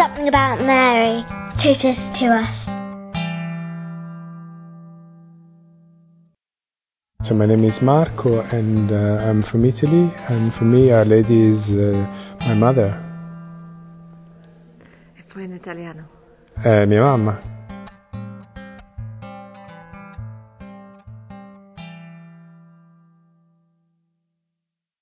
something about Mary teaches to us. So my name is Marco and uh, I'm from Italy and for me Our Lady is uh, my mother. E poi in italiano. Eh, mia mamma.